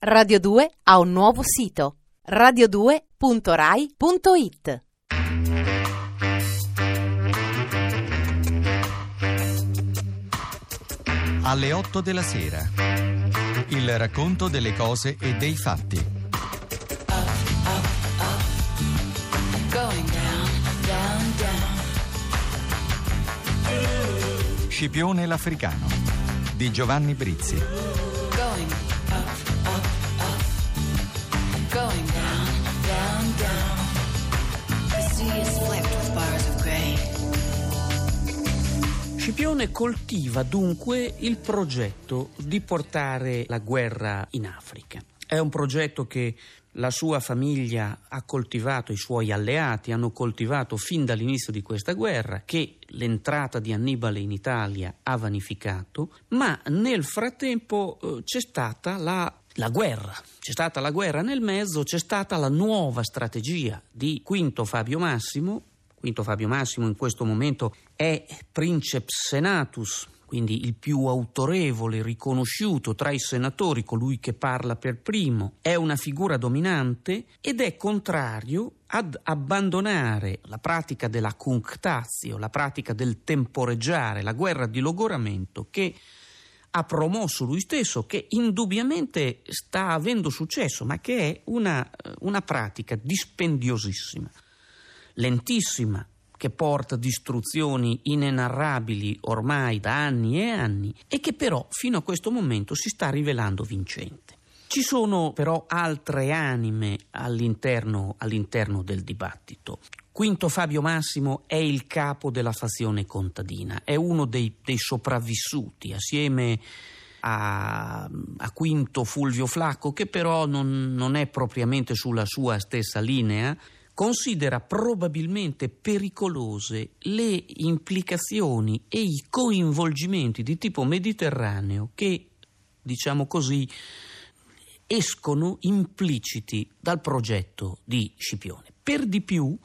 Radio 2 ha un nuovo sito radio2.rai.it Alle 8 della sera. Il racconto delle cose e dei fatti. Scipione l'Africano di Giovanni Brizzi. Scipione coltiva dunque il progetto di portare la guerra in Africa. È un progetto che la sua famiglia ha coltivato, i suoi alleati hanno coltivato fin dall'inizio di questa guerra, che l'entrata di Annibale in Italia ha vanificato, ma nel frattempo eh, c'è stata la la guerra, c'è stata la guerra nel mezzo, c'è stata la nuova strategia di Quinto Fabio Massimo. Quinto Fabio Massimo in questo momento è Princeps Senatus, quindi il più autorevole, riconosciuto tra i senatori, colui che parla per primo, è una figura dominante ed è contrario ad abbandonare la pratica della cunctatio, la pratica del temporeggiare, la guerra di logoramento che ha promosso lui stesso, che indubbiamente sta avendo successo, ma che è una, una pratica dispendiosissima, lentissima, che porta distruzioni inenarrabili ormai da anni e anni e che però fino a questo momento si sta rivelando vincente. Ci sono però altre anime all'interno, all'interno del dibattito. Quinto Fabio Massimo è il capo della fazione contadina, è uno dei, dei sopravvissuti assieme a, a, Quinto Fulvio Flacco, che però non, non è propriamente sulla sua stessa linea, considera probabilmente pericolose le implicazioni e i coinvolgimenti di tipo mediterraneo che, diciamo così, escono impliciti dal progetto di Scipione. Per di più,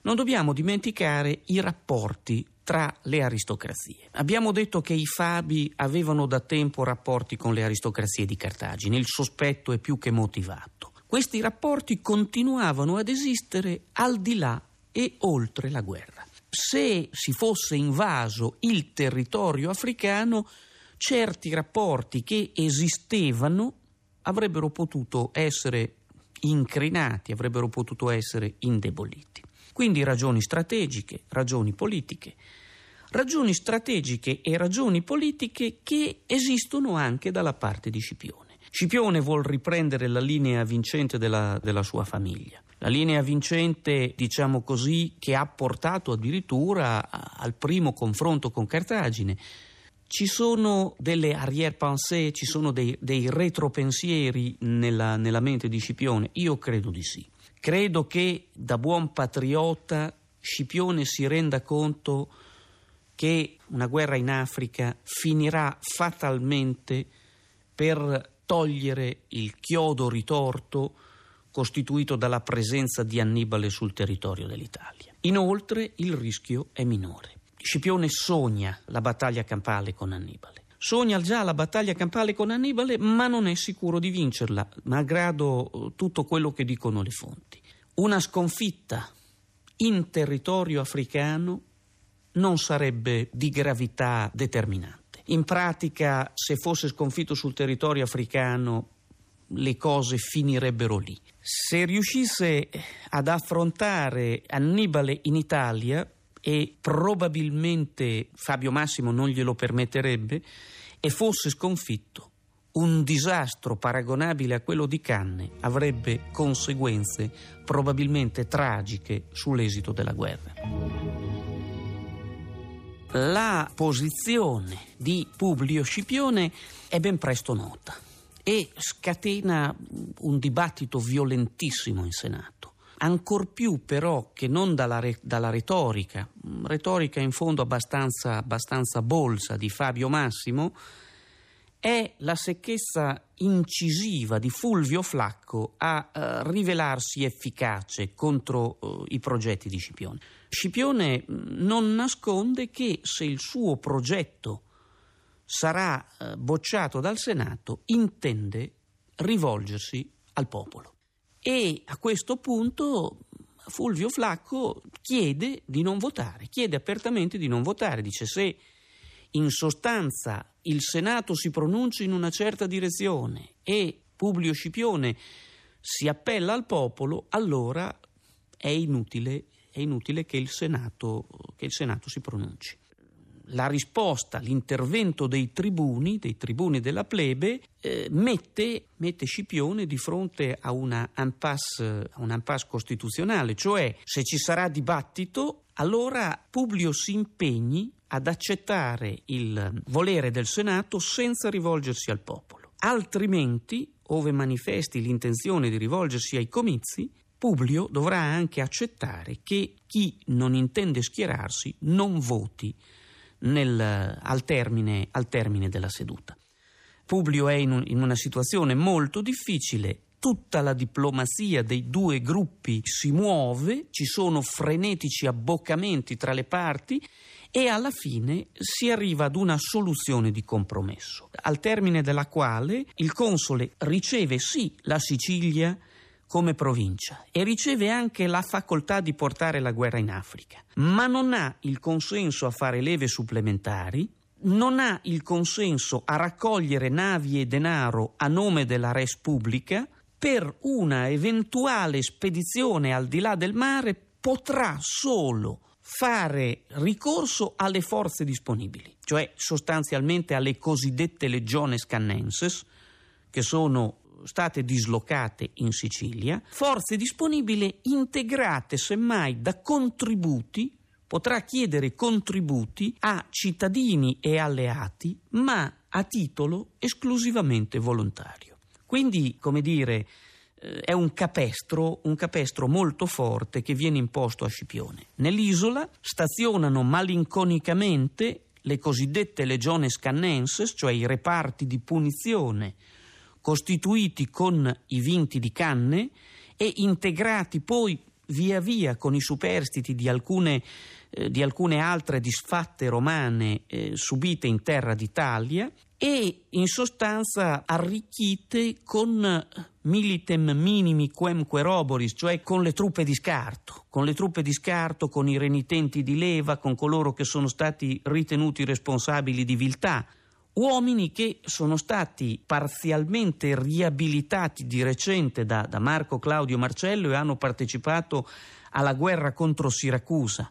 non dobbiamo dimenticare i rapporti tra le aristocrazie. Abbiamo detto che i Fabi avevano da tempo rapporti con le aristocrazie di Cartagine, il sospetto è più che motivato. Questi rapporti continuavano ad esistere al di là e oltre la guerra. Se si fosse invaso il territorio africano, certi rapporti che esistevano avrebbero potuto essere incrinati, avrebbero potuto essere indeboliti. Quindi ragioni strategiche, ragioni politiche, ragioni strategiche e ragioni politiche che esistono anche dalla parte di Scipione. Scipione vuol riprendere la linea vincente della, della sua famiglia. La linea vincente, diciamo così, che ha portato addirittura al primo confronto con Cartagine. Ci sono delle arrière-pensée, ci sono dei, dei retropensieri nella, nella mente di Scipione? Io credo di sì. Credo che da buon patriota Scipione si renda conto che una guerra in Africa finirà fatalmente per togliere il chiodo ritorto costituito dalla presenza di Annibale sul territorio dell'Italia. Inoltre il rischio è minore. Scipione sogna la battaglia campale con Annibale. Sogna già la battaglia campale con Annibale, ma non è sicuro di vincerla, malgrado eh, tutto quello che dicono le fonti. Una sconfitta in territorio africano non sarebbe di gravità determinante. In pratica, se fosse sconfitto sul territorio africano, le cose finirebbero lì. Se riuscisse ad affrontare Annibale in Italia, e probabilmente Fabio Massimo non glielo permetterebbe, e fosse sconfitto, un disastro paragonabile a quello di Canne avrebbe conseguenze probabilmente tragiche sull'esito della guerra. La posizione di Publio Scipione è ben presto nota e scatena un dibattito violentissimo in Senato. Ancor più però che non dalla, re, dalla retorica, retorica in fondo abbastanza, abbastanza bolsa di Fabio Massimo, è la secchezza incisiva di Fulvio Flacco a uh, rivelarsi efficace contro uh, i progetti di Scipione. Scipione non nasconde che se il suo progetto sarà uh, bocciato dal Senato, intende rivolgersi al popolo. E a questo punto Fulvio Flacco chiede di non votare, chiede apertamente di non votare, dice se in sostanza il Senato si pronuncia in una certa direzione e Publio Scipione si appella al popolo, allora è inutile, è inutile che, il Senato, che il Senato si pronunci. La risposta, l'intervento dei tribuni, dei tribuni della plebe, eh, mette, mette, Scipione di fronte a una impasse, un impasse costituzionale, cioè se ci sarà dibattito, allora Publio si impegni ad accettare il volere del Senato senza rivolgersi al popolo. Altrimenti, ove manifesti l'intenzione di rivolgersi ai comizi, Publio dovrà anche accettare che chi non intende schierarsi non voti nel, al, termine, al, termine, della seduta. Publio è in, un, in una situazione molto difficile, tutta la diplomazia dei due gruppi si muove, ci sono frenetici abboccamenti tra le parti e alla fine si arriva ad una soluzione di compromesso, al termine della quale il console riceve sì la Sicilia come provincia e riceve anche la facoltà di portare la guerra in Africa, ma non ha il consenso a fare leve supplementari, non ha il consenso a raccogliere navi e denaro a nome della res pubblica, per una eventuale spedizione al di là del mare potrà solo fare ricorso alle forze disponibili, cioè sostanzialmente alle cosiddette legiones cannenses, che sono state dislocate in Sicilia, forze disponibili integrate semmai da contributi potrà chiedere contributi a cittadini e alleati, ma a titolo esclusivamente volontario. Quindi, come dire, è un capestro, un capestro molto forte che viene imposto a Scipione. Nell'isola stazionano malinconicamente le cosiddette legione scannenses, cioè i reparti di punizione costituiti con i vinti di canne e integrati poi via via con i superstiti di alcune, eh, di alcune altre disfatte romane eh, subite in terra d'Italia e in sostanza arricchite con militem minimi quemque roboris, cioè con le truppe di scarto, con le truppe di scarto, con i renitenti di leva, con coloro che sono stati ritenuti responsabili di viltà. Uomini che sono stati parzialmente riabilitati di recente da, da, Marco Claudio Marcello e hanno partecipato alla guerra contro Siracusa,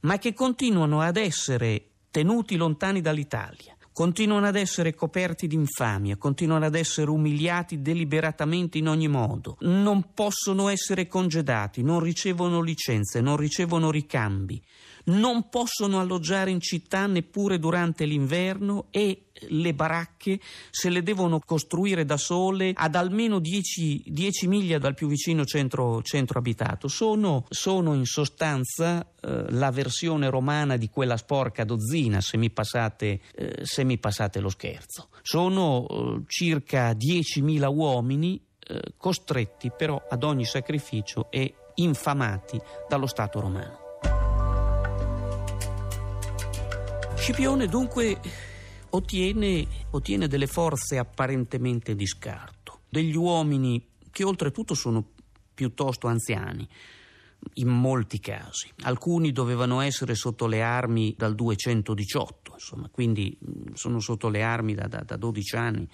ma che continuano ad essere tenuti lontani dall'Italia, continuano ad essere coperti di infamia, continuano ad essere umiliati deliberatamente in ogni modo, non possono essere congedati, non ricevono licenze, non ricevono ricambi non possono alloggiare in città neppure durante l'inverno e le baracche se le devono costruire da sole ad almeno 10, 10 miglia dal più vicino centro, centro abitato. Sono, sono, in sostanza eh, la versione romana di quella sporca dozzina, se mi passate, eh, se mi passate lo scherzo. Sono eh, circa 10.000 uomini eh, costretti però ad ogni sacrificio e infamati dallo Stato romano. Scipione dunque ottiene, ottiene delle forze apparentemente di scarto, degli uomini che oltretutto sono piuttosto anziani in molti casi. Alcuni dovevano essere sotto le armi dal 218, insomma, quindi sono sotto le armi da, da, da 12 anni,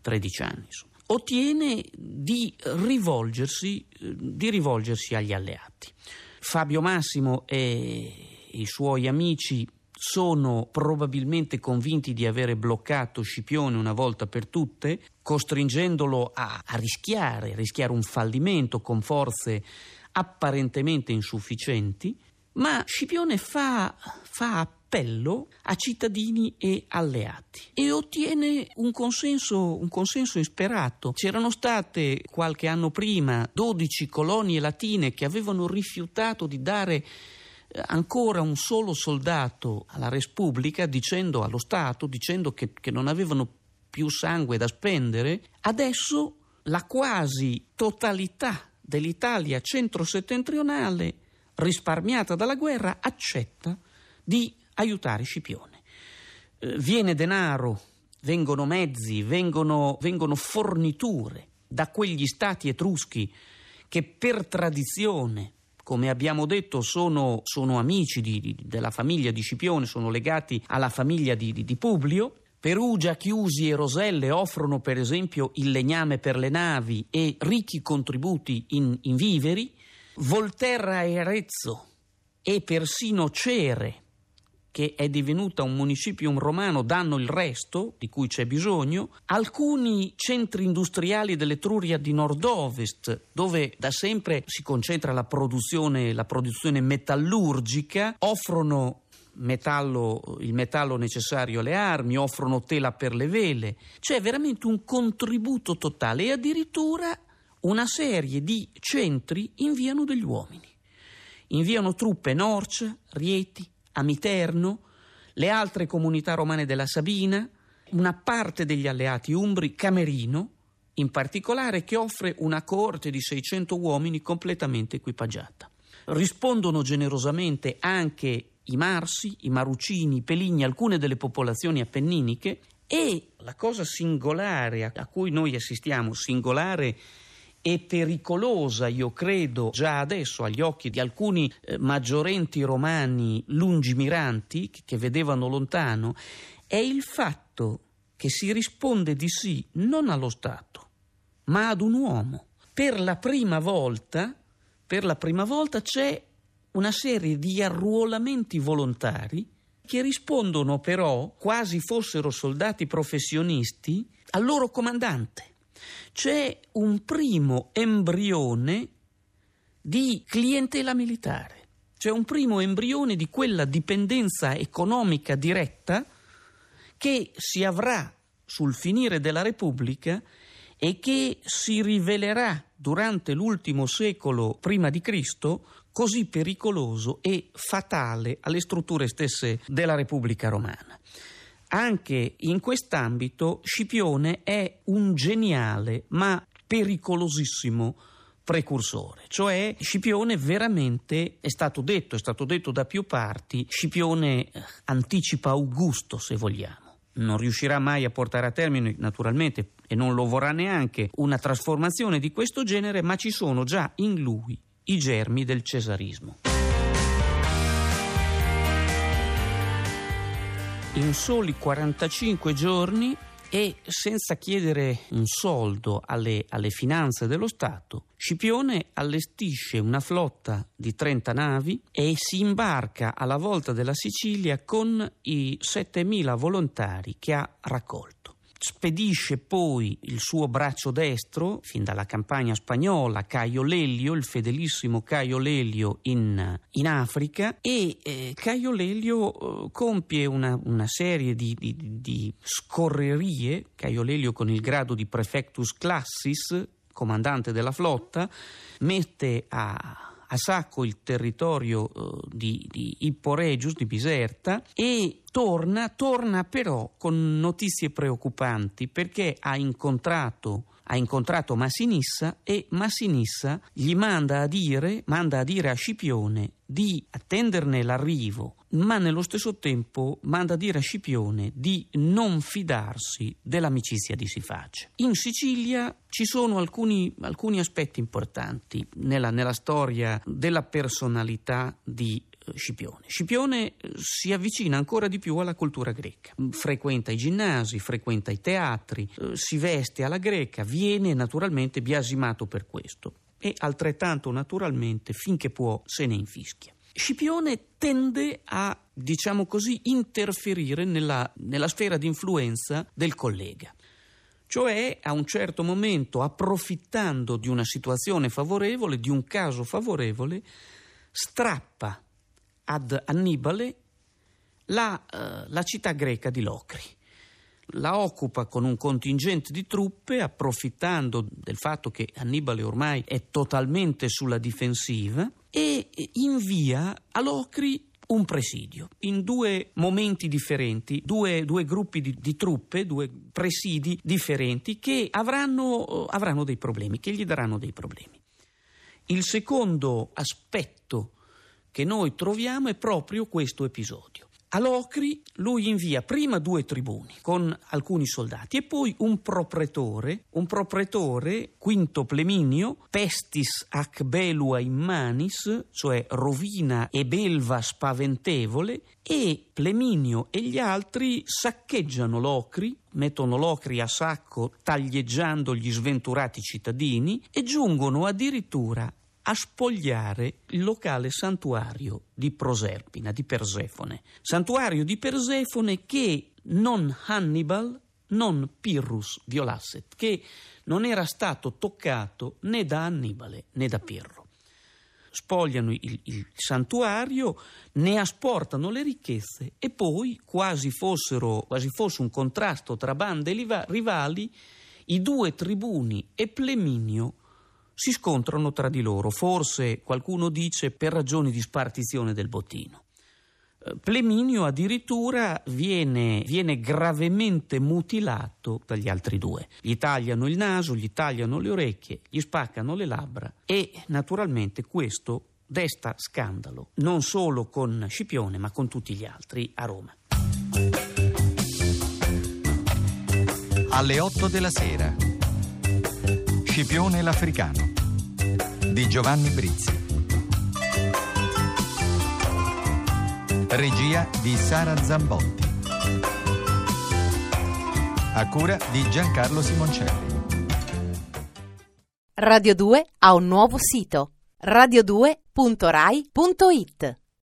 13 anni. Insomma. Ottiene di rivolgersi, di rivolgersi agli alleati. Fabio Massimo e i suoi amici sono probabilmente convinti di avere bloccato Scipione una volta per tutte, costringendolo a, a rischiare, rischiare un fallimento con forze apparentemente insufficienti, ma Scipione fa, fa appello a cittadini e alleati e ottiene un consenso, un consenso insperato. C'erano state qualche anno prima 12 colonie latine che avevano rifiutato di dare ancora un solo soldato alla Repubblica dicendo allo Stato, dicendo che, che non avevano più sangue da spendere, adesso la quasi totalità dell'Italia centro-settentrionale, risparmiata dalla guerra, accetta di aiutare Scipione. Eh, viene denaro vengono mezzi, vengono, vengono forniture da quegli stati etruschi che per tradizione come abbiamo detto, sono, sono amici di, di, della famiglia di Scipione, sono legati alla famiglia di, di Publio. Perugia, Chiusi e Roselle offrono per esempio il legname per le navi e ricchi contributi in, in viveri. Volterra e Arezzo e persino Cere che è divenuta un municipium romano, danno il resto di cui c'è bisogno. Alcuni centri industriali dell'Etruria di nord-ovest, dove da sempre si concentra la produzione, la produzione metallurgica, offrono Metallo, il metallo necessario alle armi, offrono tela per le vele. C'è veramente un contributo totale e addirittura una serie di centri inviano degli uomini. Inviano truppe Norcia, Rieti, Amiterno, le altre comunità romane della Sabina, una parte degli alleati umbri, Camerino, in particolare, che offre una coorte di 600 uomini completamente equipaggiata. Rispondono generosamente anche i Marsi, i Marucini, i Peligni, alcune delle popolazioni appenniniche e la cosa singolare a cui noi assistiamo, singolare e pericolosa, io credo, già adesso agli occhi di alcuni eh, maggiorenti romani lungimiranti che, che vedevano lontano, è il fatto che si risponde di sì non allo Stato, ma ad un uomo. Per la prima volta, per la prima volta c'è una serie di arruolamenti volontari che rispondono però, quasi fossero soldati professionisti, al loro comandante c'è un primo embrione di clientela militare, c'è un primo embrione di quella dipendenza economica diretta che si avrà sul finire della Repubblica e che si rivelerà durante l'ultimo secolo prima di Cristo così pericoloso e fatale alle strutture stesse della Repubblica Romana. Anche in quest'ambito Scipione è un geniale ma pericolosissimo precursore, cioè Scipione veramente è stato detto, è stato detto da più parti, Scipione eh, anticipa Augusto se vogliamo. Non riuscirà mai a portare a termine, naturalmente, e non lo vorrà neanche, una trasformazione di questo genere, ma ci sono già in lui i germi del cesarismo. In soli 45 giorni e senza chiedere un soldo alle, alle, finanze dello Stato, Scipione allestisce una flotta di 30 navi e si imbarca alla volta della Sicilia con i 7.000 volontari che ha raccolto spedisce poi il suo braccio destro, fin dalla campagna spagnola, Caio Lelio, il fedelissimo Caio Lelio in, in Africa, e eh, Caio Lelio eh, compie una, una serie di, di, di scorrerie, Caio Lelio con il grado di prefectus classis, comandante della flotta, mette a a sacco il territorio uh, di, di Ippo Regius, di Biserta, e torna, torna però con notizie preoccupanti perché ha incontrato ha incontrato Massinissa e Massinissa gli manda a dire, manda a, dire a Scipione di attenderne l'arrivo, ma nello stesso tempo manda a dire a Scipione di non fidarsi dell'amicizia di Siface. In Sicilia ci sono alcuni, alcuni aspetti importanti nella, nella storia della personalità di Scipione. Scipione eh, si avvicina ancora di più alla cultura greca, frequenta i ginnasi, frequenta i teatri, eh, si veste alla greca, viene naturalmente biasimato per questo e altrettanto naturalmente finché può se ne infischia. Scipione tende a, diciamo così, interferire nella, nella sfera di influenza del collega cioè a un certo momento, approfittando di una situazione favorevole, di un caso favorevole, strappa ad Annibale la, uh, la città greca di Locri. La occupa con un contingente di truppe, approfittando del fatto che Annibale ormai è totalmente sulla difensiva, e invia a Locri un presidio in due momenti differenti, due, due gruppi di, di, truppe, due presidi differenti che avranno, avranno dei problemi, che gli daranno dei problemi. Il secondo aspetto che noi troviamo è proprio questo episodio. A Locri lui invia prima due tribuni con alcuni soldati e poi un propretore, un propretore Quinto Pleminio, pestis ac belua in manis, cioè rovina e belva spaventevole, e Pleminio e gli altri saccheggiano Locri, mettono Locri a sacco taglieggiando gli sventurati cittadini e giungono addirittura a spogliare il locale santuario di Proserpina, di Persefone. Santuario di Persefone che non Hannibal, non Pirrus violasset, che non era stato toccato né da Annibale né da Pirro. Spogliano il, il santuario, ne asportano le ricchezze e poi, quasi, fossero, quasi fosse un contrasto tra bande rivali, i due tribuni e Pleminio si scontrano tra di loro, forse qualcuno dice per ragioni di spartizione del bottino. Eh, Pleminio addirittura viene, viene, gravemente mutilato dagli altri due. Gli tagliano il naso, gli tagliano le orecchie, gli spaccano le labbra e naturalmente questo desta scandalo, non solo con Scipione ma con tutti gli altri a Roma. Alle 8 della sera. Scipione l'Africano di Giovanni Brizzi. Regia di Sara Zambotti. A cura di Giancarlo Simoncelli. Radio 2 ha un nuovo sito radio2.rai.it